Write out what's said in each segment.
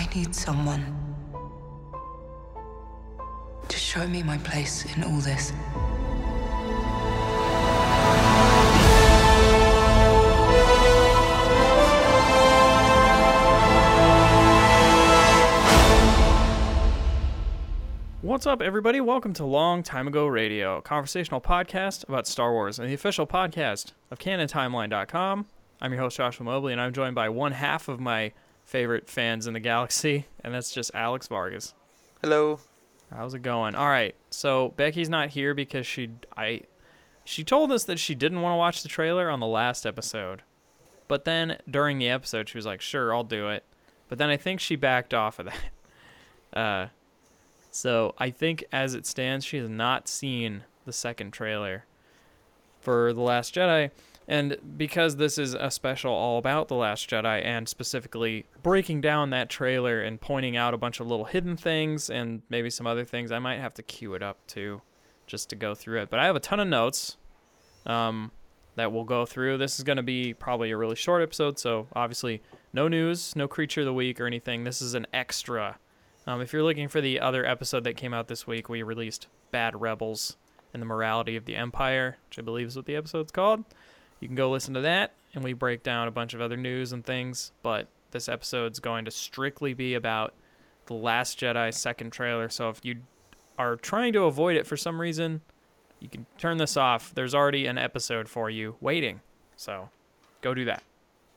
I need someone to show me my place in all this. What's up, everybody? Welcome to Long Time Ago Radio, a conversational podcast about Star Wars and the official podcast of CanonTimeline.com. I'm your host, Joshua Mobley, and I'm joined by one half of my favorite fans in the galaxy, and that's just Alex Vargas. Hello. How's it going? All right, so Becky's not here because she I she told us that she didn't want to watch the trailer on the last episode, but then during the episode she was like, "Sure, I'll do it," but then I think she backed off of that. Uh, so I think as it stands, she has not seen the second trailer for The Last Jedi. And because this is a special all about The Last Jedi and specifically breaking down that trailer and pointing out a bunch of little hidden things and maybe some other things, I might have to cue it up too just to go through it. But I have a ton of notes um, that we'll go through. This is going to be probably a really short episode, so obviously no news, no creature of the week or anything. This is an extra um, if you're looking for the other episode that came out this week, we released Bad Rebels and the Morality of the Empire, which I believe is what the episode's called. You can go listen to that, and we break down a bunch of other news and things. But this episode's going to strictly be about The Last Jedi second trailer. So if you are trying to avoid it for some reason, you can turn this off. There's already an episode for you waiting. So go do that.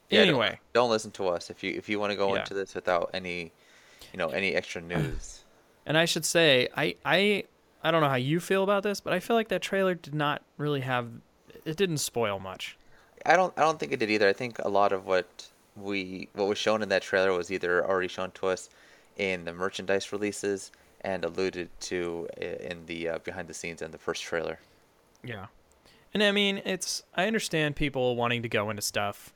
Yeah, anyway, Don't, don't listen to us if you if you want to go Yeah. into this without any, you know, any extra news. And I should say, I, I, I don't know how you feel about this, but I feel like that trailer did not really have, it didn't spoil much. I don't I don't think it did either. I think a lot of what we what was shown in that trailer was either already shown to us in the merchandise releases and alluded to in the uh, behind the scenes and the first trailer. Yeah. And I mean, it's, I understand people wanting to go into stuff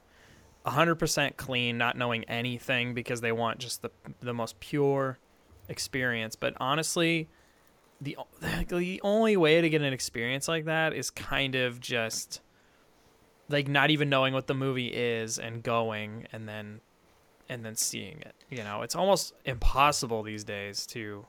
100% clean, not knowing anything because they want just the, the most pure experience. But honestly, the, the only way to get an experience like that is kind of just like not even knowing what the movie is and going and then and then seeing it. You know, it's almost impossible these days to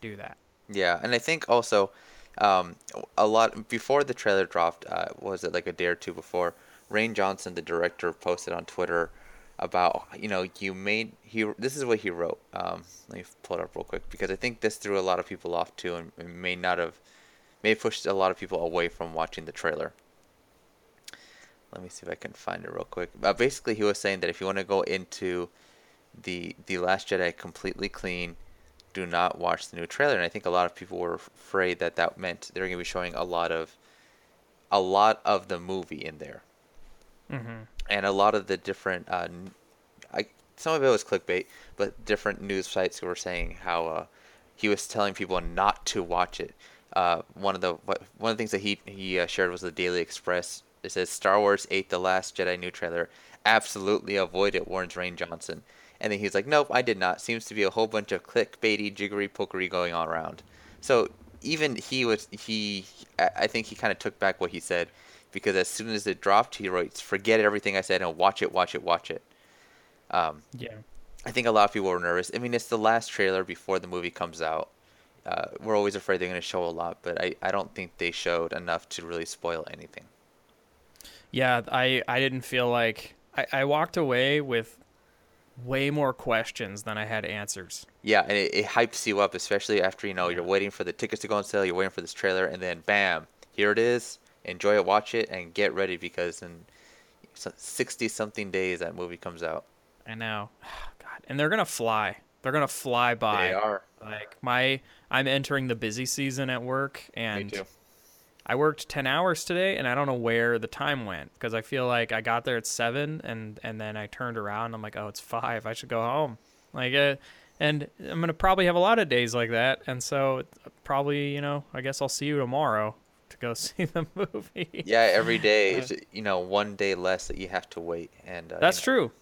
do that. Yeah, and I think also um, a lot before the trailer dropped, uh, was it like a day or two before? Rian Johnson, the director, posted on Twitter about you know you made he this is what he wrote. Um, let me pull it up real quick because I think this threw a lot of people off too, and, may not have may have pushed a lot of people away from watching the trailer. Let me see if I can find it real quick. Uh, basically, he was saying that if you want to go into the the Last Jedi completely clean, do not watch the new trailer. And I think a lot of people were afraid that that meant they're going to be showing a lot of a lot of the movie in there, Mm-hmm. and a lot of the different. Uh, I some of it was clickbait, but different news sites were saying how uh, he was telling people not to watch it. Uh, one of the one of the things that he he uh, shared was the Daily Express. It says Star Wars 8 The Last Jedi new trailer. Absolutely avoid it, warns Rian Johnson. And then he's like, Nope, I did not. Seems to be a whole bunch of clickbaity, jiggery pokery going on around. So even he was he I think he kind of took back what he said because as soon as it dropped, he writes, "Forget everything I said and watch it, watch it, watch it." Um, Yeah. I think a lot of people were nervous. I mean, it's the last trailer before the movie comes out. Uh, we're always afraid they're going to show a lot, but I, I don't think they showed enough to really spoil anything. Yeah, I, I didn't feel like I, I walked away with way more questions than I had answers. Yeah, and it, it hypes you up, especially after you know you're waiting for the tickets to go on sale, you're waiting for this trailer, and then bam, here it is. Enjoy it, watch it, and get ready because in sixty something days that movie comes out. I know. God. And they're gonna fly. They're gonna fly by. They are. Like my I'm entering the busy season at work Me and too. I worked 10 hours today and I don't know where the time went because I feel like I got there at 7 and and then I turned around and I'm like, "Oh, it's 5. I should go home." Like uh, and I'm going to probably have a lot of days like that and so probably, you know, I guess I'll see you tomorrow to go see the movie. Yeah, every day is you know one day less that you have to wait, and uh, you That's know, true.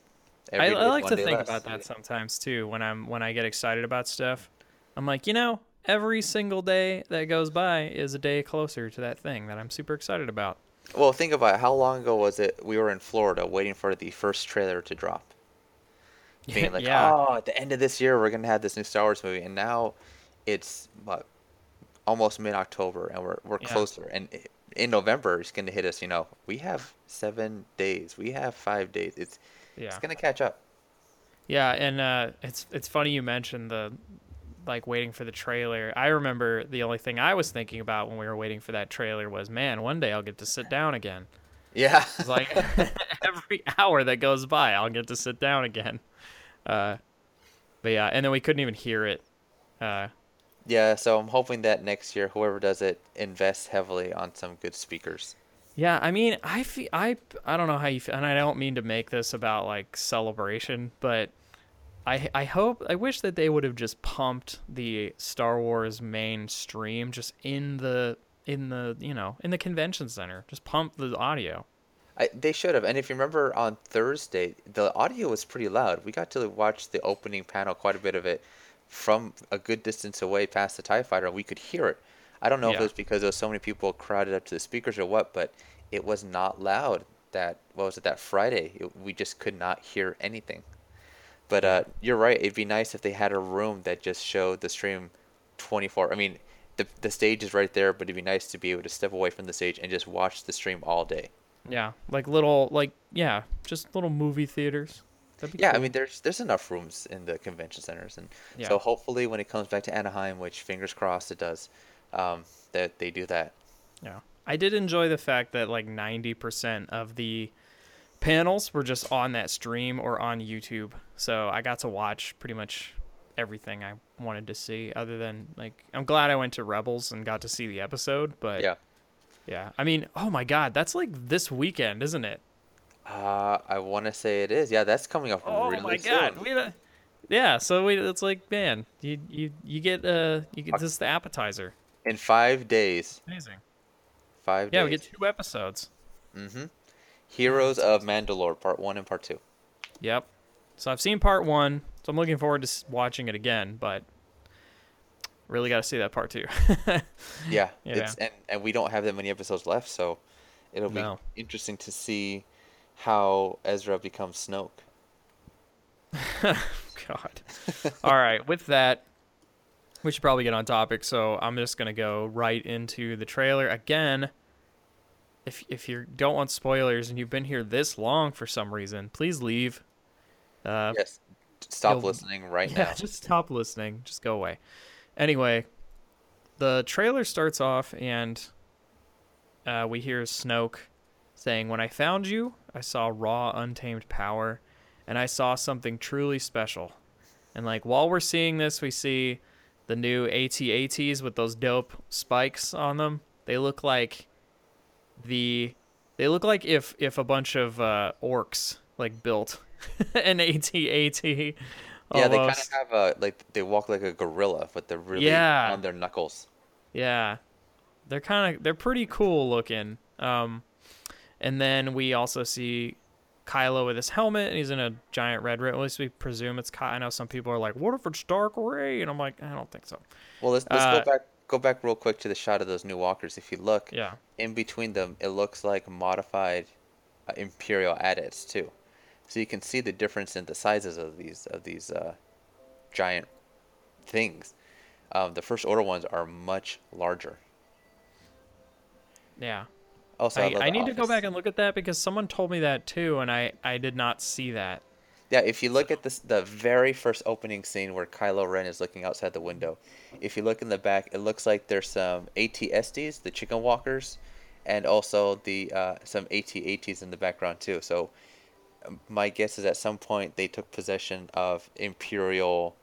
I, I day is like to think less. about that sometimes too when I'm when I get excited about stuff. I'm like, you know, every single day that goes by is a day closer to that thing that I'm super excited about. Well, think about it. How long ago was it we were in Florida waiting for the first trailer to drop? being like, Yeah. "Oh, at the end of this year, we're gonna have this new Star Wars movie," and now it's what almost mid October, and we're we're Yeah. closer. And in November, it's gonna hit us. You know, we have seven days. We have five days. It's Yeah. it's gonna catch up. Yeah, and uh, it's it's funny you mentioned the like waiting for the trailer. I remember the only thing I was thinking about when we were waiting for that trailer was, man, one day I'll get to sit down again. Yeah. It's like every hour that goes by, I'll get to sit down again. Uh, but yeah, and then we couldn't even hear it. Uh, Yeah, so I'm hoping that next year, whoever does it invests heavily on some good speakers. Yeah, I mean, I feel I I don't know how you feel, and I don't mean to make this about like celebration, but I I hope I wish that they would have just pumped the Star Wars main stream just in the in the you know in the convention center, just pump the audio. I, they should have. And if you remember on Thursday, the audio was pretty loud. We got to watch the opening panel, quite a bit of it, from a good distance away past the TIE fighter, and we could hear it. I don't know if it was because there was so many people crowded up to the speakers or what, but it was not loud that, what was it, that Friday. It, we just could not hear anything. But uh, you're right. It'd be nice if they had a room that just showed the stream 24. I mean, the, the stage is right there, but it'd be nice to be able to step away from the stage and just watch the stream all day. Yeah, like little like yeah, just little movie theaters. Yeah, I mean, there's there's enough rooms in the convention centers, and Yeah. so hopefully when it comes back to Anaheim, which fingers crossed it does, um, that they do that. Yeah. I did enjoy the fact that like 90% of the panels were just on that stream or on YouTube. So I got to watch pretty much everything I wanted to see other than like I'm glad I went to Rebels and got to see the episode, but Yeah. yeah. I mean, oh my god, that's like this weekend, isn't it? Uh, I want to say it is. Yeah, that's coming up Oh really my god. soon. We a- yeah, so we, it's like man, you you you get uh you get just the appetizer. In five days. Amazing. Five Yeah, days. we get two episodes. Mm-hmm. Heroes of Mandalore, part one and part two. Yep. So I've seen part one, so I'm looking forward to watching it again. But really got to see that part two. Yeah. Yeah. It's and and we don't have that many episodes left, so it'll No. be interesting to see how Ezra becomes Snoke. God. All right. With that, we should probably get on topic. So I'm just gonna go right into the trailer again. If if you don't want spoilers and you've been here this long for some reason, please leave. Uh, Yes. Stop listening right yeah, now. just stop listening. Just go away. Anyway, the trailer starts off and uh, we hear Snoke saying, When I found you, I saw raw, untamed power, and I saw something truly special. And like while we're seeing this, we see the new AT-ATs with those dope spikes on them. They look like the they look like if if a bunch of uh, orcs like built an AT-AT. Yeah, they kind of have a like they walk like a gorilla, but they're really Yeah. on their knuckles. Yeah, they're kind of they're pretty cool looking. Um, and then we also see Kylo with his helmet, and he's in a giant red ring. At least we presume it's Ky. I know some people are like, "What if it's Dark Rey?" And I'm like, I don't think so. Well, let's let's Uh, go back go back real quick to the shot of those new walkers. If you look Yeah, in between them, it looks like modified uh, Imperial AT-ATs too. So you can see the difference in the sizes of these of these uh, giant things. Um, the first order ones are much larger. yeah. Also, I, I, I need to go back and look at that because someone told me that too, and I I did not see that. Yeah, if you look at this, the very first opening scene where Kylo Ren is looking outside the window, if you look in the back, it looks like there's some AT-STs, the chicken walkers, and also the uh, some AT-ATs in the background too. So um, my guess is at some point they took possession of Imperial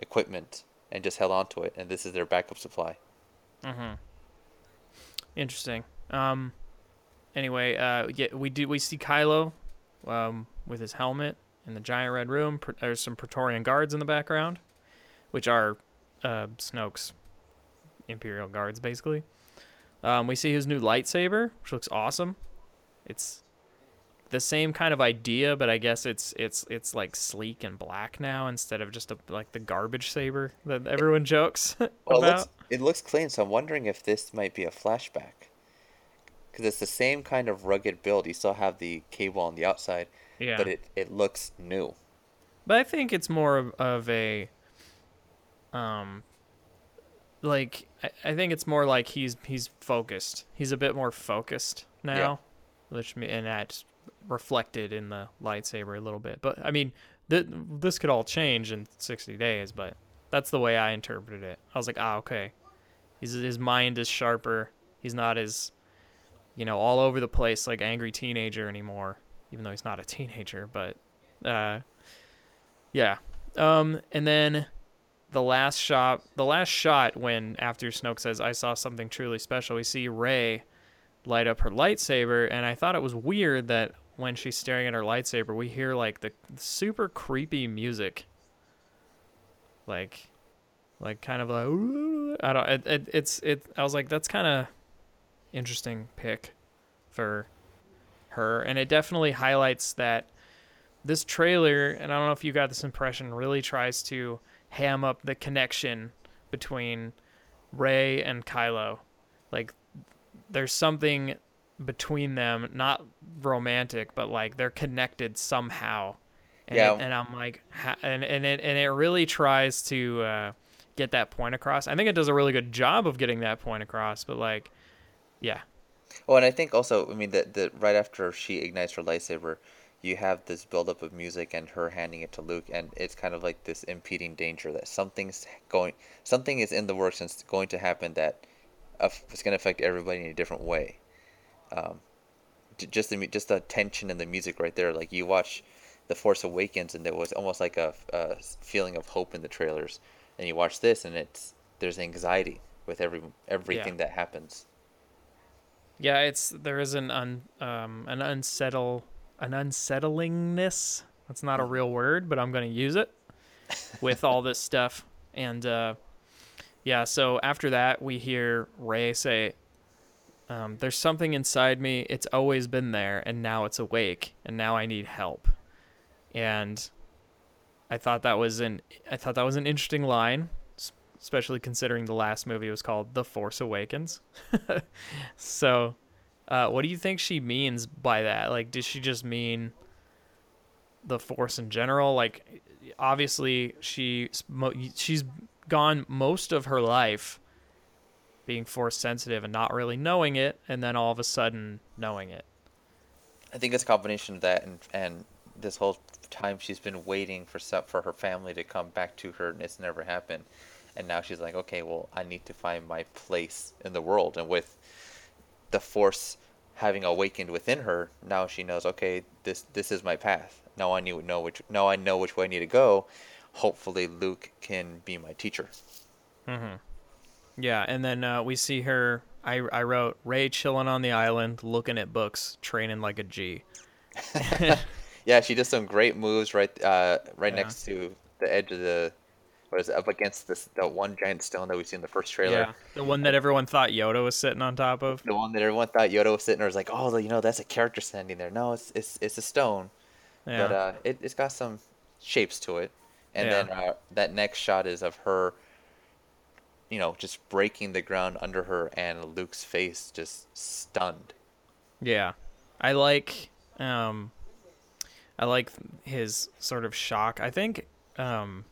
equipment and just held on to it, and this is their backup supply. Mm-hmm. Interesting. Um. Anyway, uh, yeah, we do we see Kylo, um, with his helmet in the giant red room. There's some Praetorian guards in the background, which are, uh, Snoke's Imperial guards, basically. Um, we see his new lightsaber, which looks awesome. It's the same kind of idea, but I guess it's it's it's like sleek and black now instead of just a, like the garbage saber that everyone jokes Well, it about. looks, it looks clean, so I'm wondering if this might be a flashback. Because it's the same kind of rugged build. You still have the cable on the outside, yeah. but it, it looks new. But I think it's more of, of a um like I, I think it's more like he's he's focused. He's a bit more focused now. Which and that's reflected in the lightsaber a little bit. But I mean, th- this could all change in 60 days, but that's the way I interpreted it. I was like, "Ah, okay. He's his mind is sharper. He's not as you know, all over the place like angry teenager anymore, even though he's not a teenager, but uh yeah. Um and then the last shot the last shot when after Snoke says I saw something truly special, we see Rey light up her lightsaber and I thought it was weird that when she's staring at her lightsaber, we hear like the super creepy music. Like like kind of like I don't it, it it's it I was like that's kind of interesting pick for her and it definitely highlights that this trailer and I don't know if you got this impression really tries to ham up the connection between Rey and Kylo like there's something between them not romantic but like they're connected somehow and, Yeah. and I'm like and and it and it really tries to uh get that point across. I think it does a really good job of getting that point across, but like yeah. Oh, and I think also, I mean, that that right after she ignites her lightsaber, you have this buildup of music and her handing it to Luke, and it's kind of like this impeding danger that something's going, something is in the works and it's going to happen that it's going to affect everybody in a different way. Um, just the just the tension in the music right there, like you watch The Force Awakens, and there was almost like a, a feeling of hope in the trailers, and you watch this, and it's there's anxiety with every everything that happens. Yeah, it's there is an un um an unsettle an unsettlingness. That's not a real word, but I'm going to use it with all this stuff. And uh yeah, so after that we hear Rey say um, there's something inside me. It's always been there, and now it's awake, and now I need help. And I thought that was an I thought that was an interesting line, especially considering the last movie was called The Force Awakens. so, uh, what do you think she means by that? Like, does she just mean the Force in general? Like, obviously she she's gone most of her life being Force sensitive and not really knowing it, and then all of a sudden knowing it. I think it's a combination of that and and this whole time she's been waiting for for her family to come back to her and it's never happened. And now she's like, okay, well, I need to find my place in the world. And with the force having awakened within her, now she knows, okay, this this is my path. Now I need know which now I know which way I need to go. Hopefully Luke can be my teacher. mm-hmm Yeah, and then uh, we see her. I I wrote Rey chilling on the island, looking at books, training like a G. Yeah, she does some great moves right uh right Yeah. next to the edge of the what is it, up against this the one giant stone that we see in the first trailer. Yeah, the one that everyone thought Yoda was sitting on top of. the one that everyone thought Yoda was sitting there was like, oh, you know, that's a character standing there. No, it's it's it's a stone, Yeah. but uh, it it's got some shapes to it. And Yeah. then uh, that next shot is of her, you know, just breaking the ground under her, and Luke's face just stunned. Yeah, I like um, I like his sort of shock. I think um,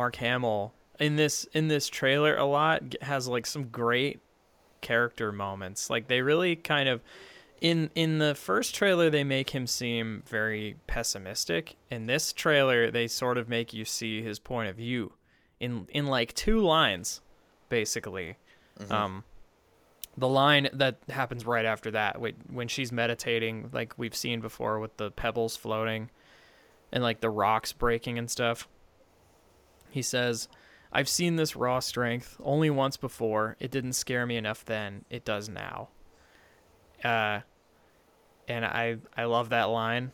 Mark Hamill in this in this trailer a lot has like some great character moments. Like they really kind of in in the first trailer they make him seem very pessimistic. In this trailer they sort of make you see his point of view in in like two lines basically. Um the line that happens right after that wh- when she's meditating like we've seen before with the pebbles floating and like the rocks breaking and stuff he says i've seen this raw strength only once before it didn't scare me enough then it does now uh and i i love that line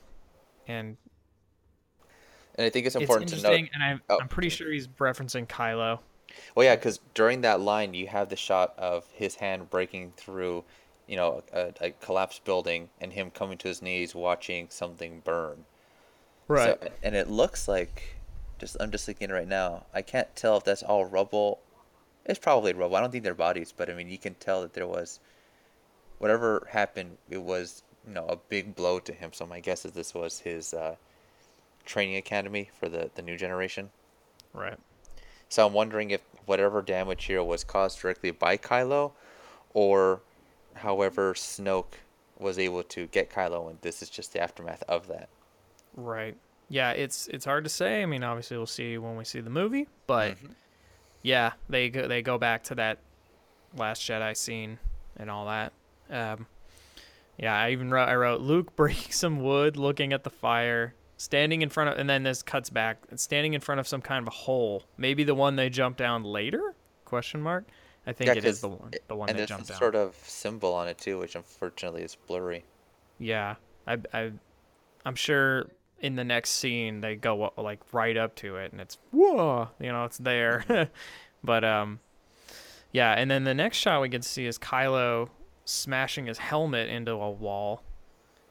and And I think it's it's important to note. and I'm, Oh. I'm pretty sure he's referencing kylo Well, yeah, because during that line, you have the shot of his hand breaking through, you know, a, a collapsed building, and him coming to his knees, watching something burn. So, and it looks like, just I'm just looking right now. I can't tell if that's all rubble. It's probably rubble. I don't think they're bodies, but I mean, you can tell that there was, whatever happened, it was you know a big blow to him. So my guess is this was his uh, training academy for the the new generation. Right. So I'm wondering if whatever damage here was caused directly by Kylo, or however Snoke was able to get Kylo, and this is just the aftermath of that. Right. Yeah, it's it's hard to say. I mean, obviously we'll see when we see the movie, but yeah, they go they go back to that last Jedi scene and all that. Um, yeah, I even wrote I wrote Luke breaking some wood, looking at the fire, standing in front of, and then this cuts back, standing in front of some kind of a hole, maybe the one they jump down later? Question mark. I think it is the one the one and they down. sort of symbol on it too, which unfortunately is blurry. Yeah, I, I, I'm sure in the next scene they go like right up to it and it's whoa, you know, it's there. but um, yeah, and then the next shot we get to see is Kylo smashing his helmet into a wall,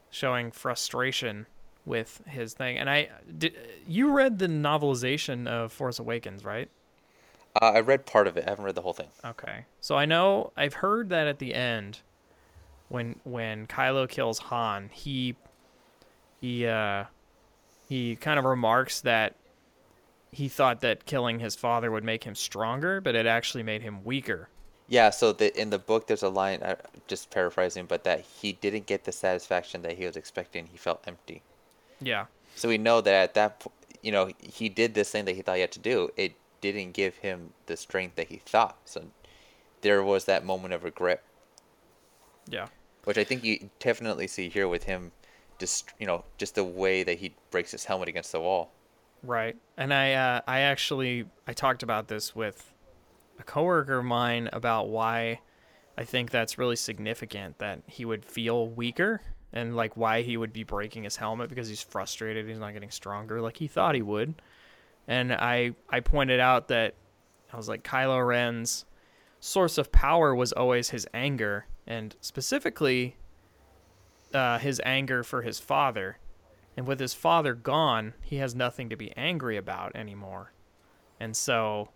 showing frustration with his thing. And I did. You read the novelization of Force Awakens, right? Uh, I read part of it. I haven't read the whole thing. Okay. So I know I've heard that at the end when when Kylo kills Han, he he uh he kind of remarks that he thought that killing his father would make him stronger, but it actually made him weaker. Yeah, so the, in the book, there's a line, uh, just paraphrasing, but that he didn't get the satisfaction that he was expecting. He felt empty. Yeah. So we know that at that, po- you know, he did this thing that he thought he had to do. It didn't give him the strength that he thought. So there was that moment of regret, Yeah. which I think you definitely see here with him, just you know, just the way that he breaks his helmet against the wall. Right. And I uh, I actually I talked about this with a coworker of mine about why I think that's really significant that he would feel weaker and like why he would be breaking his helmet because he's frustrated he's not getting stronger like he thought he would. And I I pointed out that I was like Kylo Ren's source of power was always his anger and specifically uh, his anger for his father and with his father gone, he has nothing to be angry about anymore. And so,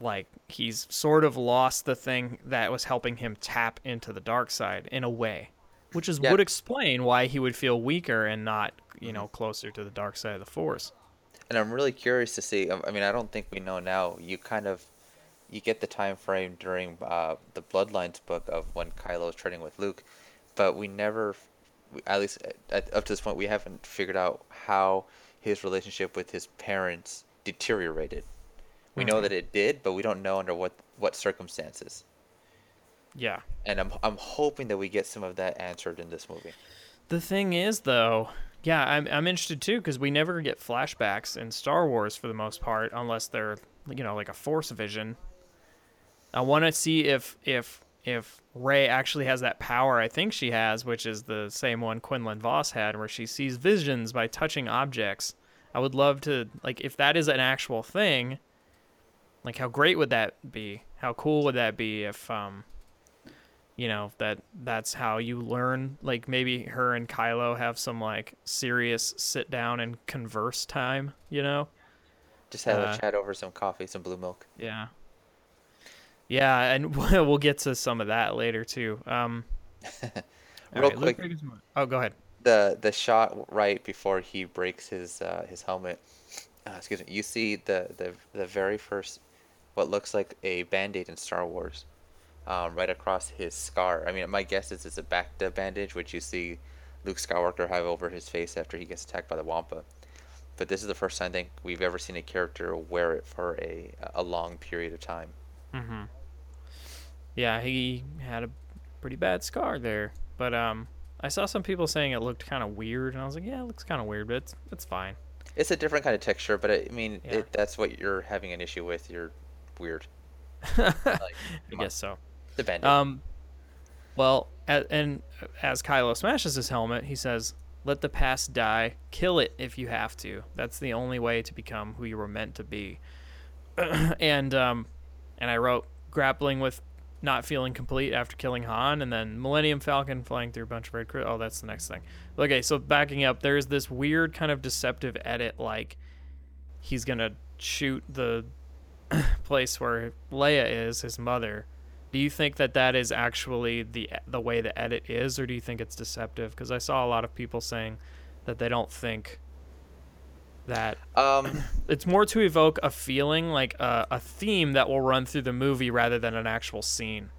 like, he's sort of lost the thing that was helping him tap into the dark side in a way, which is Yeah. would explain why he would feel weaker and not, you know, closer to the dark side of the force. And I'm really curious to see. I I mean, I don't think we know now. You kind of, you get the time frame during uh, the Bloodlines book of when Kylo is training with Luke, but we never, at least at, up to this point, we haven't figured out how his relationship with his parents deteriorated. We know Mhm. that it did, but we don't know under what what circumstances. Yeah. And I'm I'm hoping that we get some of that answered in this movie. The thing is, though, yeah, I'm I'm interested too because we never get flashbacks in Star Wars for the most part, unless they're you know like a Force vision. I want to see if if if Rey actually has that power. I think she has, which is the same one Quinlan Vos had, where she sees visions by touching objects. I would love to like if that is an actual thing. Like how great would that be? How cool would that be if um you know that that's how you learn like maybe her and Kylo have some like serious sit down and converse time, you know? Just have Uh, a chat over some coffee, some blue milk. Yeah. Yeah, and we'll get to some of that later too. Um Real right, quick, Oh, go ahead. the the shot right before he breaks his uh, his helmet. Uh, excuse me. You see the, the the very first, what looks like a band-aid in Star Wars, um, right across his scar. I mean, my guess is it's a Bacta bandage, which you see Luke Skywalker have over his face after he gets attacked by the Wampa. But this is the first time I think we've ever seen a character wear it for a a long period of time. Mhm. Yeah, he had a pretty bad scar there. But um I saw some people saying it looked kind of weird and I was like, yeah, it looks kind of weird, but it's it's fine. It's a different kind of texture, but I mean, Yeah. it, that's what you're having an issue with. You're weird. like, I guess so. The band Um, well, a and as Kylo smashes his helmet, he says, "Let the past die. Kill it if you have to. That's the only way to become who you were meant to be." and um, and I wrote grappling with not feeling complete after killing Han, and then Millennium Falcon flying through a bunch of red. Cri- oh, that's the next thing. Okay, so backing up, there's this weird kind of deceptive edit, like he's gonna shoot the place where Leia is, his mother. Do you think that that is actually the the way the edit is, or do you think it's deceptive? Because I saw a lot of people saying that they don't think that Um, it's more to evoke a feeling like a, a theme that will run through the movie rather than an actual scene.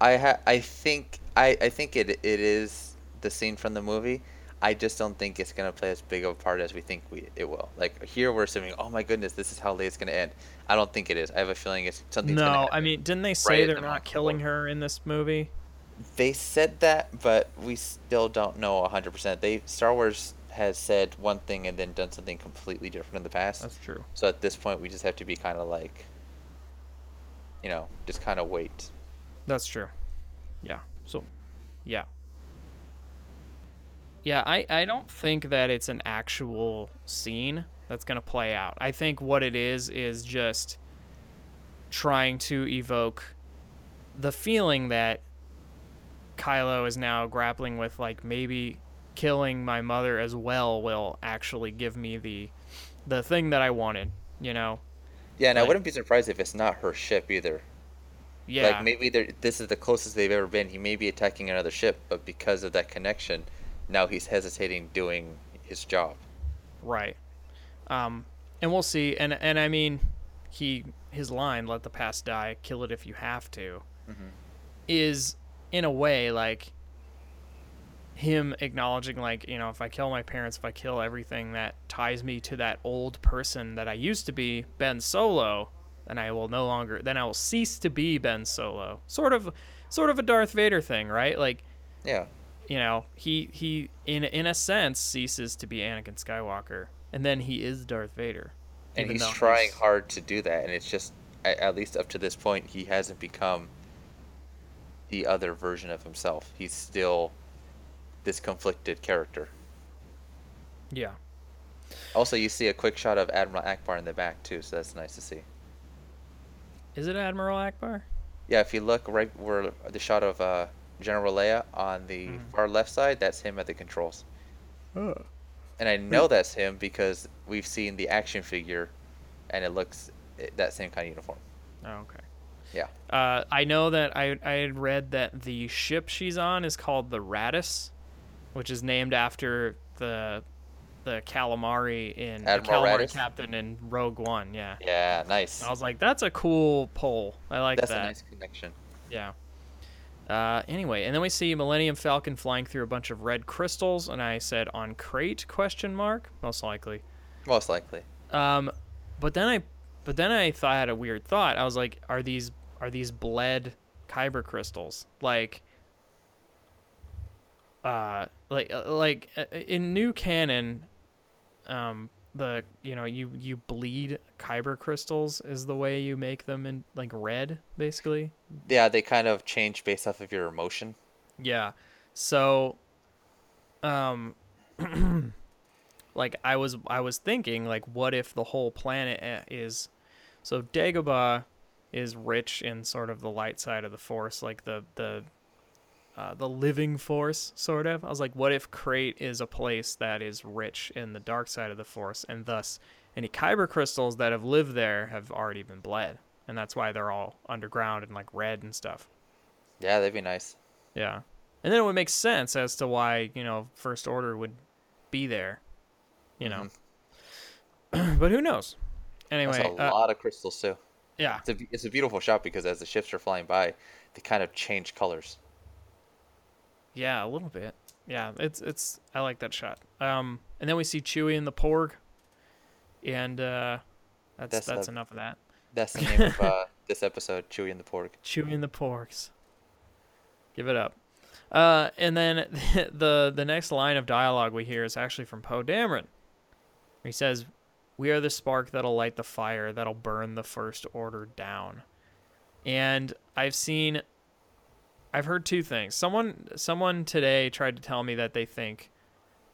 I ha- I think I, I think it it is the scene from the movie. I just don't think it's gonna play as big of a part as we think we it will. Like here, we're assuming, oh my goodness, this is how late it's gonna end. I don't think it is. I have a feeling it's something. No. I mean, didn't they say at they're the not killing her in this movie? They said that, but we still don't know 100%. They Star Wars has said one thing and then done something completely different in the past. That's true. So at this point, we just have to be kind of like, you know, just kind of wait. That's true. Yeah. So, yeah. Yeah, I, I don't think that it's an actual scene that's going to play out. I think what it is is just trying to evoke the feeling that Kylo is now grappling with, like maybe killing my mother as well will actually give me the the thing that I wanted, you know? Yeah, and I wouldn't be surprised if it's not her ship either. Yeah. Like maybe this is the closest they've ever been. He may be attacking another ship, but because of that connection, now he's hesitating doing his job. Right. Um, and we'll see. And and I mean, he his line, "Let the past die, kill it if you have to," is in a way like him acknowledging, like you know, if I kill my parents, if I kill everything that ties me to that old person that I used to be, Ben Solo, then I will no longer, then I will cease to be Ben Solo. Sort of, sort of a Darth Vader thing, right? Like Yeah. you know, he he in in a sense ceases to be Anakin Skywalker, and then he is Darth Vader. And he's trying hard to do that, and it's just, at least up to this point, he hasn't become the other version of himself. He's still this conflicted character. Yeah, Also, you see a quick shot of Admiral Ackbar in the back too, so that's nice to see. is it Admiral Ackbar? Yeah, if you look right where the shot of uh, General Leia on the far left side, that's him at the controls. And I know that's him because we've seen the action figure, and it looks eh, that same kind of uniform. Oh, okay. Yeah. Uh, I know that I I had read that the ship she's on is called the Raddus, which is named after the the calamari in Admiral the calamari Raddus? captain in Rogue One. Yeah. Yeah, nice. I was like, that's a cool poll. I like That's that. That's a nice connection. Yeah. Uh, anyway, and then we see Millennium Falcon flying through a bunch of red crystals, and I said on Crait question mark most likely. Most likely. Um, but then I, but then I thought I had a weird thought. I was like, are these are these bled kyber crystals like? Uh, like uh, like uh, in new canon, um, the you know you you bleed kyber crystals is the way you make them in like red basically. Yeah, they kind of change based off of your emotion. Yeah. So um like I was I was thinking like what if the whole planet eh, is so Dagobah is rich in sort of the light side of the force like the the uh, the living force sort of. I was like what if Crait is a place that is rich in the dark side of the force and thus any kyber crystals that have lived there have already been bled and that's why they're all underground and like red and stuff. Yeah, that'd be nice. Yeah. And then it would make sense as to why, you know, First Order would be there. You know. but who knows? Anyway, That's a uh, lot of crystals too. yeah. It's a, it's a beautiful shot because as the ships are flying by, they kind of change colors. Yeah, a little bit. Yeah, it's it's I like that shot. Um and then we see Chewie and the Porg. And uh that's That's that's, the- enough of that. That's the name of uh, this episode, Chewie and the Porg. Chewie and the Porgs. Give it up. Uh, and then the the next line of dialogue we hear is actually from Poe Dameron. He says, "We are the spark that'll light the fire that'll burn the First Order down." And I've seen, I've heard two things. Someone someone today tried to tell me that they think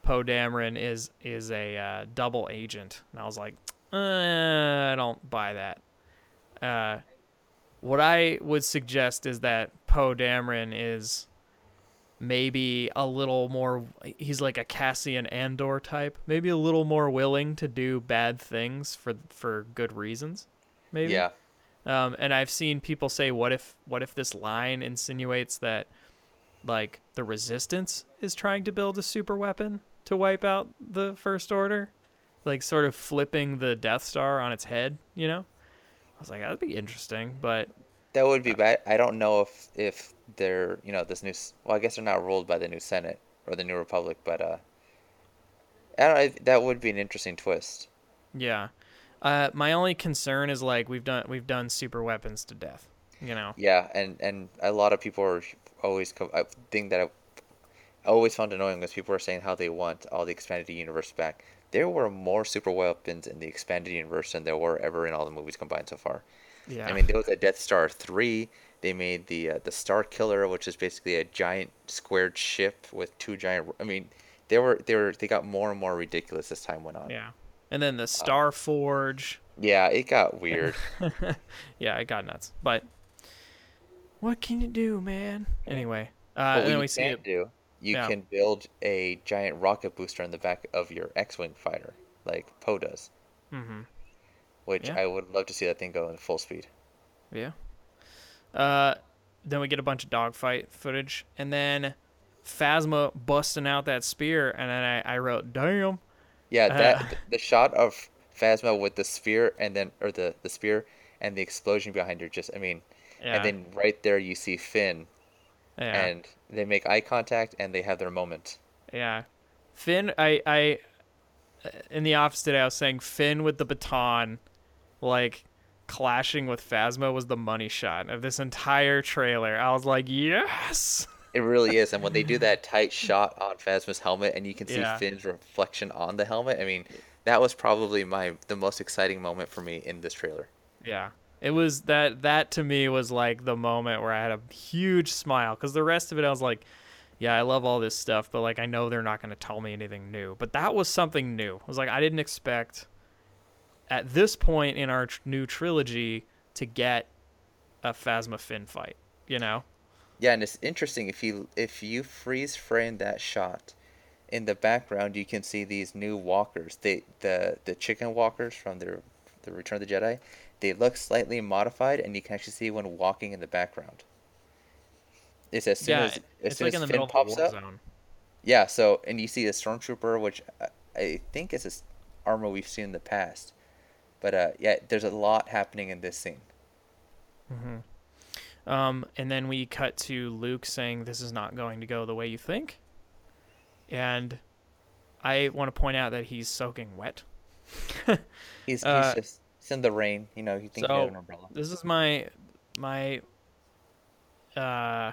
Poe Dameron is is a uh, double agent, and I was like, uh, I don't buy that. Uh, what I would suggest is that Poe Dameron is maybe a little more he's like a Cassian Andor type, maybe a little more willing to do bad things for for good reasons. Maybe. Yeah. Um, and I've seen people say, "What if what if this line insinuates that like the resistance is trying to build a super weapon to wipe out the first order?" like sort of flipping the Death Star on its head. You know, I was like, that'd be interesting, but That would be bad. I don't know if if they're you know this new. Well, I guess they're not ruled by the new Senate or the new Republic, but uh, I don't. That would be an interesting twist. yeah. Uh, my only concern is like we've done we've done super weapons to death. You know. Yeah, and and a lot of people are always co- I think that I always found annoying was people are saying how they want all the expanded universe back. There were more super weapons in the expanded universe than there were ever in all the movies combined so far. Yeah. I mean, there was a Death Star three. They made the uh, the Star Killer, which is basically a giant squared ship with two giant. I mean, they were they were they got more and more ridiculous as time went on. yeah. And then the Star Forge. Yeah, it got weird. Yeah, it got nuts. But what can you do, man? Anyway, uh, But and what then we see it. do, you Yeah. can build a giant rocket booster in the back of your X-wing fighter, like Poe does. Mhm. Which Yeah. I would love to see that thing go in full speed. Yeah. Uh, then we get a bunch of dogfight footage, and then Phasma busting out that spear, and then I, I wrote, "Damn." Yeah, that Uh. the shot of Phasma with the spear and then or the the spear and the explosion behind her. Just I mean, Yeah. and then right there you see Finn, yeah. and they make eye contact and they have their moment. Yeah. Finn, I, I, uh, in the office today, I was saying Finn with the baton, like, clashing with Phasma was the money shot of this entire trailer. I was like, yes! It really is, and when they do that tight shot on Phasma's helmet, and you can see Yeah. Finn's reflection on the helmet, I mean, that was probably my the most exciting moment for me in this trailer. Yeah. It was that, that to me was like the moment where I had a huge smile because the rest of it, I was like, yeah, I love all this stuff, but like, I know they're not going to tell me anything new. But that was something new. I was like, I didn't expect at this point in our tr- new trilogy to get a Phasma Finn fight, you know? Yeah, and it's interesting if you if you freeze frame that shot, in the background you can see these new walkers. They the the chicken walkers from the the Return of the Jedi. They look slightly modified, and you can actually see one walking in the background. It's as soon yeah, as as it's soon like as in the Finn middle of pops the war up. zone. Yeah, so and you see a stormtrooper, which I, I think is this armor we've seen in the past, but uh, yeah, there's a lot happening in this scene. Um, and then we cut to Luke saying, "This is not going to go the way you think," and I want to point out that he's soaking wet. He's Uh, just it's in the rain, you know. You think he so had an umbrella. this is my my uh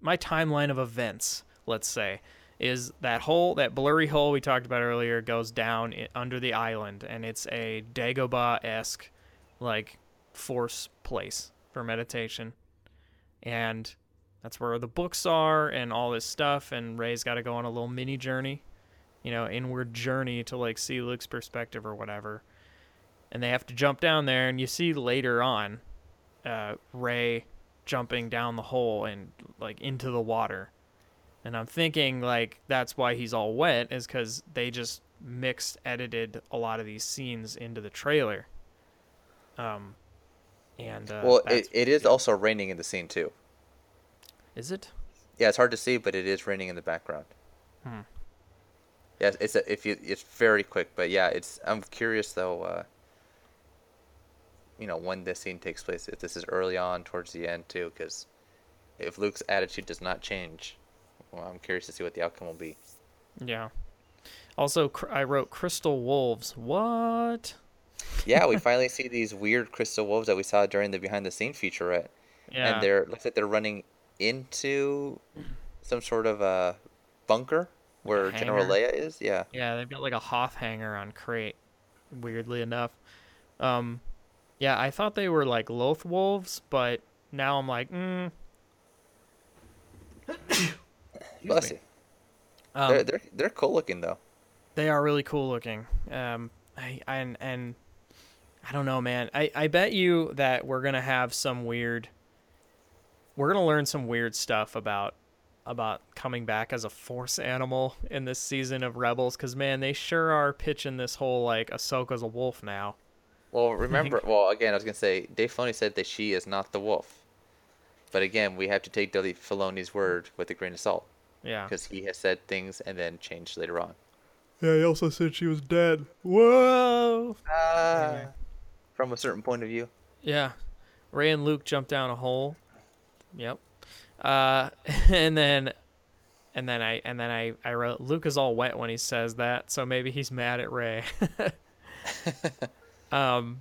my timeline of events. Let's say is that hole that blurry hole we talked about earlier goes down under the island, and it's a Dagobah esque like force place for meditation, and that's where the books are and all this stuff. And Rey's got to go on a little mini journey, you know, inward journey to like see Luke's perspective or whatever. And they have to jump down there, and you see later on, uh, Ray jumping down the hole and like into the water. And I'm thinking like that's why he's all wet is because they just mixed edited a lot of these scenes into the trailer. Um, and uh, well, it, it is also raining in the scene too. is it? Yeah, it's hard to see, but it is raining in the background. Hmm. Yeah, it's a, if you it's very quick, but yeah, it's I'm curious though. Uh, you know when this scene takes place, if this is early on towards the end too, because if Luke's attitude does not change, well, I'm curious to see what the outcome will be. Yeah. Also, I wrote Crystal Wolves. What? Yeah, we finally see these weird crystal wolves that we saw during the behind the scene featurette, Yeah. and they're looks like they're running into some sort of a bunker where General. Leia is. Yeah. Yeah, they've got like a Hoth hangar on Crait. Weirdly enough, um, yeah, I thought they were like Loth wolves, but now I'm like, mm. Bless you. Um, they're, they're they're cool looking though. They are really cool looking. Um, I and and I don't know, man. I I bet you that we're gonna have some weird. We're gonna learn some weird stuff about about coming back as a force animal in this season of Rebels, because man, they sure are pitching this whole like Ahsoka's a wolf now. Well, remember. Well, again, I was gonna say Dave Filoni said that she is not the wolf, but again, we have to take Dave Filoni's word with a grain of salt Yeah. because he has said things and then changed later on. Yeah, he also said she was dead. Whoa. Ah, from a certain point of view. Yeah. Rey and Luke jump down a hole. Yep. Uh, and then, and then I and then I I wrote Luke is all wet when he says that, so maybe he's mad at Rey. um,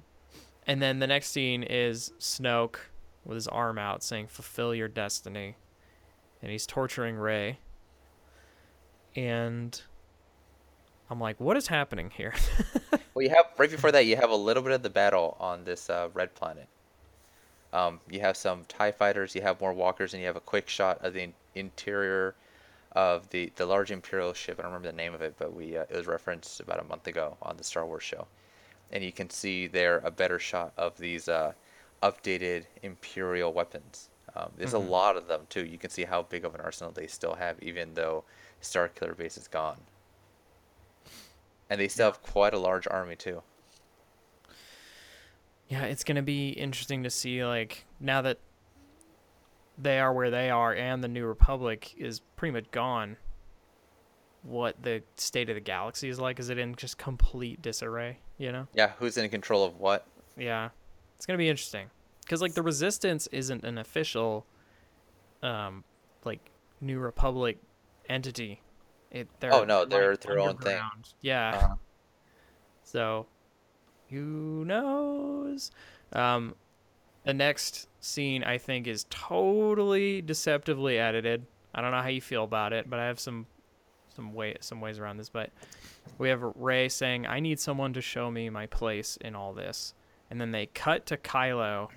and then the next scene is Snoke with his arm out saying "Fulfill your destiny," and he's torturing Rey. And I'm like, what is happening here? Well, you have right before that, you have a little bit of the battle on this uh, red planet. Um, you have some Tie fighters, you have more walkers, and you have a quick shot of the in- interior of the the large Imperial ship. I don't remember the name of it, but we uh, it was referenced about a month ago on the Star Wars show, and you can see there a better shot of these uh, updated Imperial weapons. Um, there's Mhm. a lot of them too. You can see how big of an arsenal they still have, even though Star Starkiller Base is gone. And they still have quite a large army too. Yeah, it's gonna be interesting to see like now that they are where they are and the New Republic is pretty much gone. What the state of the galaxy is like? Is it in just complete disarray? You know? Yeah, who's in control of what? Yeah, it's gonna be interesting because like the Resistance isn't an official, um, like New Republic entity. It they're Oh, no, they're their own thing. Yeah. Uh-huh. So, who knows? Um, the next scene I think is totally deceptively edited. I don't know how you feel about it, but I have some some way some ways around this. But we have Rey saying, "I need someone to show me my place in all this," and then they cut to Kylo,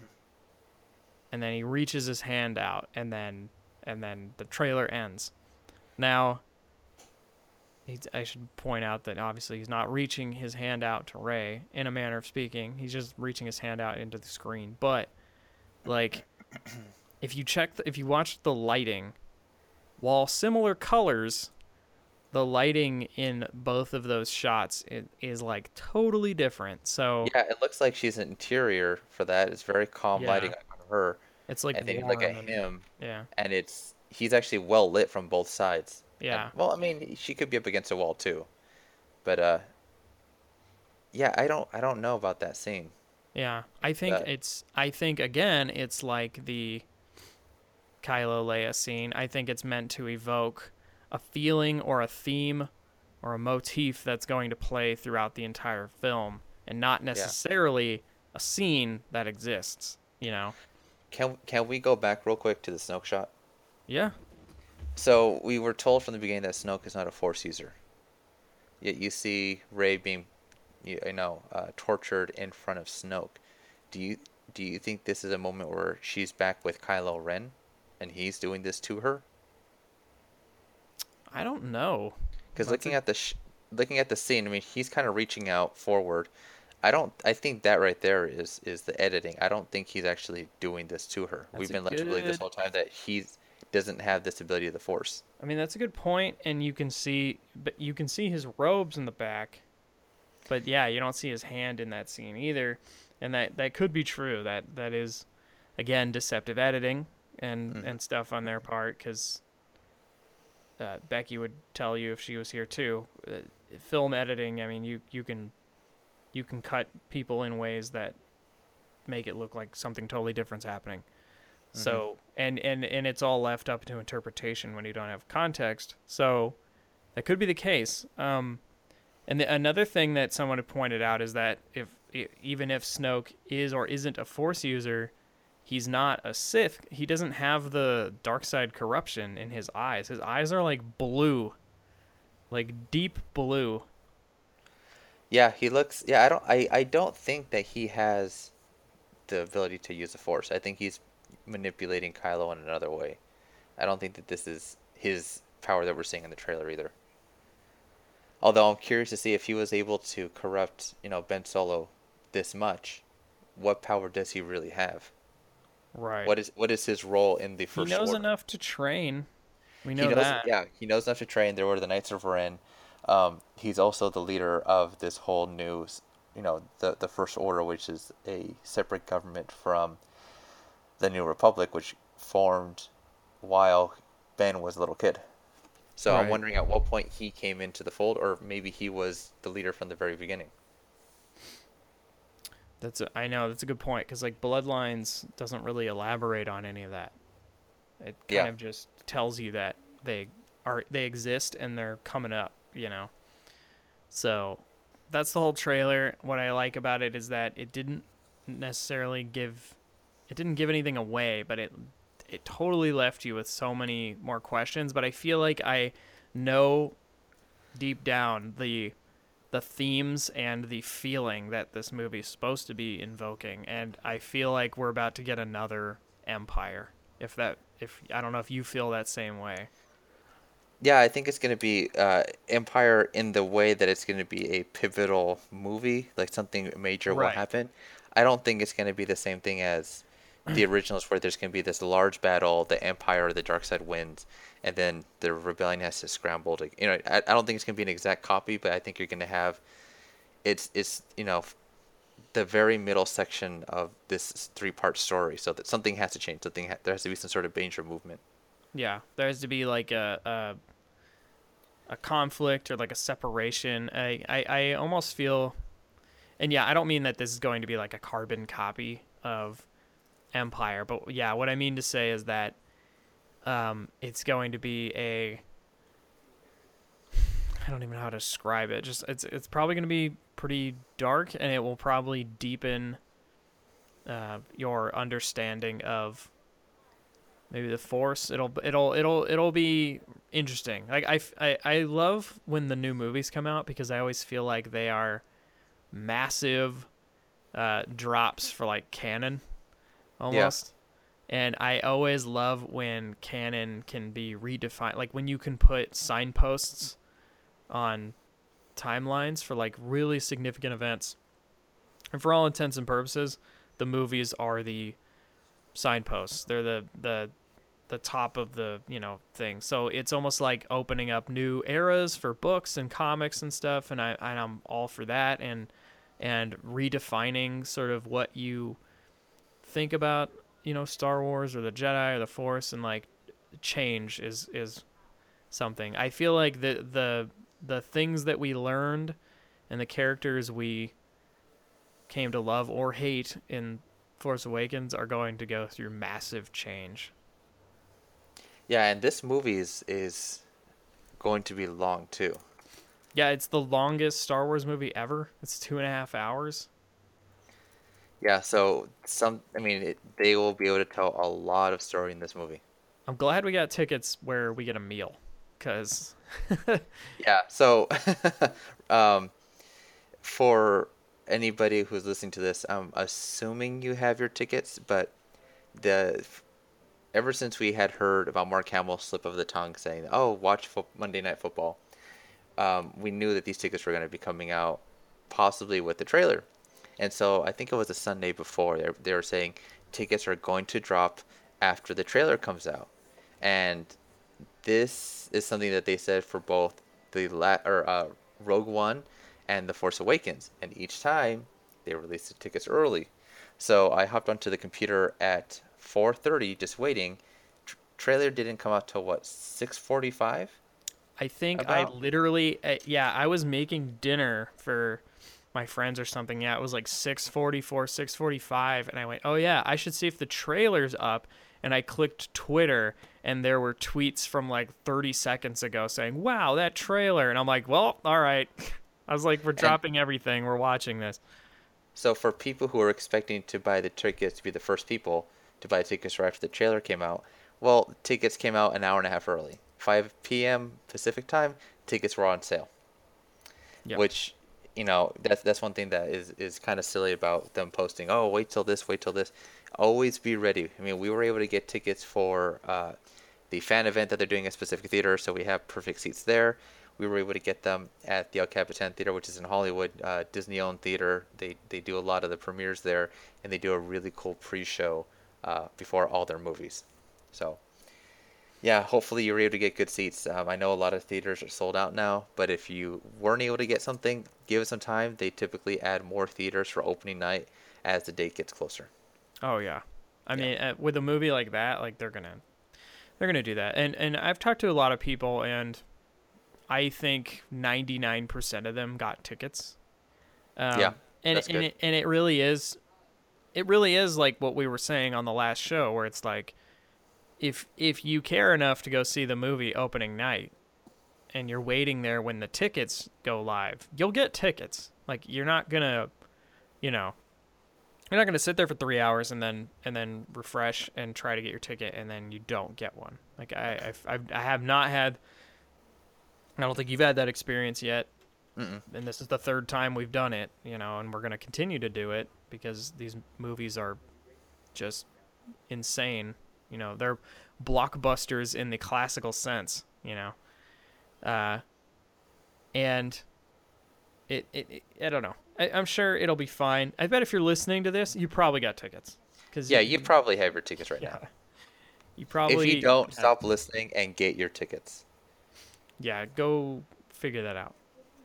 and then he reaches his hand out, and then and then the trailer ends. Now, he's, I should point out that obviously he's not reaching his hand out to Rey in a manner of speaking. He's just reaching his hand out into the screen. But like, if you check, the, if you watch the lighting, while similar colors, the lighting in both of those shots is, is like totally different. So Yeah, it looks like she's an interior for that. It's very calm Yeah. lighting on her, it's like and then you look at him, Yeah, and it's he's actually well lit from both sides. Yeah, well, I mean, she could be up against a wall too, but uh, yeah, I don't I don't know about that scene. yeah. I think That- it's. I think again, it's like the Kylo Leia scene. I think it's meant to evoke a feeling or a theme or a motif that's going to play throughout the entire film, and not necessarily a scene that exists. You know? Can can we go back real quick to the Snoke shot? Yeah. So we were told from the beginning that Snoke is not a Force user. Yet you see Rey being, you know, uh, tortured in front of Snoke. Do you do you think this is a moment where she's back with Kylo Ren, and he's doing this to her? I don't know. Because looking a- at the sh- looking at the scene, I mean, he's kind of reaching out forward. I don't. I think that right there is is the editing. I don't think he's actually doing this to her. That's We've been led to believe this whole time that he doesn't have this ability of the Force. I mean, that's a good point, and you can see, but you can see his robes in the back. But yeah, you don't see his hand in that scene either, and that that could be true. That that is, again, deceptive editing and Mhm. and stuff on their part, because uh, Becky would tell you if she was here too. Uh, film editing, I mean, you you can you can cut people in ways that make it look like something totally different's happening. So and and and it's all left up to interpretation when you don't have context. So that could be the case. Um, and the, another thing that someone had pointed out is that if even if Snoke is or isn't a Force user, he's not a Sith. He doesn't have the dark side corruption in his eyes. His eyes are like blue, like deep blue. Yeah, he looks. Yeah, I don't. I, I don't think that he has the ability to use the Force. I think he's manipulating Kylo in another way. I don't think that this is his power that we're seeing in the trailer either. Although I'm curious to see if he was able to corrupt, you know, Ben Solo this much. What power does he really have? Right. What is what is his role in the first? he knows order? enough to train. We know knows, that. Yeah, he knows enough to train. There were the Knights of Ren. Um, he's also the leader of this whole new, you know, the the First Order, which is a separate government from the New Republic, which formed while Ben was a little kid. So I'm wondering at what point he came into the fold, or maybe he was the leader from the very beginning. That's a, I know that's a good point because like Bloodlines doesn't really elaborate on any of that. It kind Yeah. of just tells you that they are they exist and they're coming up, you know. So that's the whole trailer. What I like about it is that it didn't necessarily give it didn't give anything away, but it it totally left you with so many more questions. But I feel like I know deep down the the themes and the feeling that this movie is supposed to be invoking and i feel like we're about to get another empire if that if i don't know if you feel that same way Yeah, I think it's going to be uh, Empire in the way that it's going to be a pivotal movie, like something major will happen. I don't think it's going to be the same thing as the originals, where there's going to be this large battle, the Empire the Dark Side wins, and then the Rebellion has to scramble to. You know, I, I don't think it's going to be an exact copy, but I think you're going to have. It's it's you know, the very middle section of this three part story, so that something has to change. Something ha- there has to be some sort of major movement. yeah there has to be like a a, a conflict or like a separation I, I i almost feel and yeah i don't mean that this is going to be like a carbon copy of empire but yeah what i mean to say is that um it's going to be a I don't even know how to describe it. Just it's it's probably going to be pretty dark, and it will probably deepen uh, your understanding of maybe the force. It'll it'll it'll it'll be interesting. Like I, I I love when the new movies come out because I always feel like they are massive uh, drops for like canon, almost. And I always love when canon can be redefined. Like when you can put signposts on timelines for like really significant events. And for all intents and purposes, the movies are the signposts. They're the the the top of the, you know, thing. So it's almost like opening up new eras for books and comics and stuff and I and I'm all for that and and redefining sort of what you think about, you know, Star Wars or the Jedi or the Force and like change is is something. I feel like the the the things that we learned and the characters we came to love or hate in Force Awakens are going to go through massive change. Yeah, and this movie is is going to be long too. Yeah, it's the longest Star Wars movie ever. It's two and a half hours. Yeah, so some I mean it, they will be able to tell a lot of story in this movie. I'm glad we got tickets where we get a meal, cause Yeah, so um, for anybody who's listening to this, I'm assuming you have your tickets, but the ever since we had heard about Mark Hamill's slip of the tongue saying, "Oh, watch fo- Monday Night Football," um, we knew that these tickets were going to be coming out, possibly with the trailer. And so I think it was a Sunday before they they were saying tickets are going to drop after the trailer comes out, and this is something that they said for both the la- or uh, Rogue One and the Force Awakens, and each time they released the tickets early. So I hopped onto the computer at 4:30, just waiting. Tr- trailer didn't come out till what 6:45. I think I literally, uh, yeah, I was making dinner for my friends or something. Yeah, it was like 6:44, 6:45, and I went, "Oh yeah, I should see if the trailer's up." And I clicked Twitter, and there were tweets from like 30 seconds ago saying, "Wow, that trailer!" And I'm like, "Well, all right." I was like, "We're dropping everything. We're watching this." So for people who are expecting to buy the tickets to be the first people to buy tickets right after the trailer came out, well, tickets came out an hour and a half early. 5 p.m. Pacific time, tickets were on sale. Yep. Which, you know, that's that's one thing that is is kind of silly about them posting. Oh, wait till this, wait till this. Always be ready. I mean, we were able to get tickets for uh, the fan event that they're doing at specific theater, so we have perfect seats there. We were able to get them at the El Capitan Theater, which is in Hollywood, uh, Disney-owned theater. They they do a lot of the premieres there, and they do a really cool pre-show uh, before all their movies. So, yeah, hopefully you're able to get good seats. Um, I know a lot of theaters are sold out now, but if you weren't able to get something, give it some time. They typically add more theaters for opening night as the date gets closer. Oh yeah. I Yeah. mean, uh, with a movie like that, like they're gonna they're gonna do that, and and I've talked to a lot of people, and I think ninety nine percent of them got tickets. Um, Yeah, and that's and good. it, and it really is, it really is like what we were saying on the last show, where it's like, if if you care enough to go see the movie opening night, and you're waiting there when the tickets go live, you'll get tickets. Like you're not gonna, you know, you're not gonna sit there for three hours and then and then refresh and try to get your ticket and then you don't get one. Like I I've, I've I have not had. I don't think you've had that experience yet. Mm-mm. And this is the third time we've done it, you know, and we're gonna continue to do it because these movies are just insane. You know, they're blockbusters in the classical sense. You know, uh, and it, it, it I don't know. I, I'm sure it'll be fine. I bet if you're listening to this, you probably got tickets. Cause Yeah, you probably have your tickets right yeah. now. You probably if you don't, stop listening and get your tickets. Yeah, go figure that out.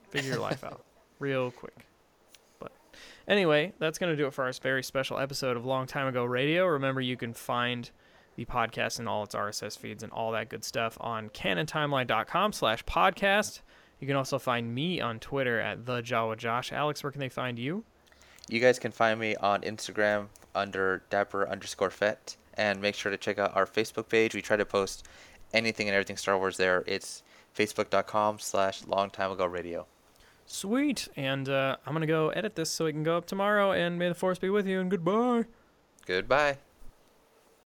Figure your life out real quick. But anyway, that's going to do it for our very special episode of Long Time Ago Radio. Remember, you can find the podcast and all its RSS feeds and all that good stuff on canontimeline.com slash podcast. You can also find me on Twitter at the Jawa Josh. Alex, where can they find you? You guys can find me on Instagram under dapper underscore fet. And make sure to check out our Facebook page. We try to post anything and everything Star Wars there. It's facebook.com slash long time ago radio. Sweet. And uh, I'm going to go edit this so it can go up tomorrow. And may the force be with you. And goodbye. Goodbye.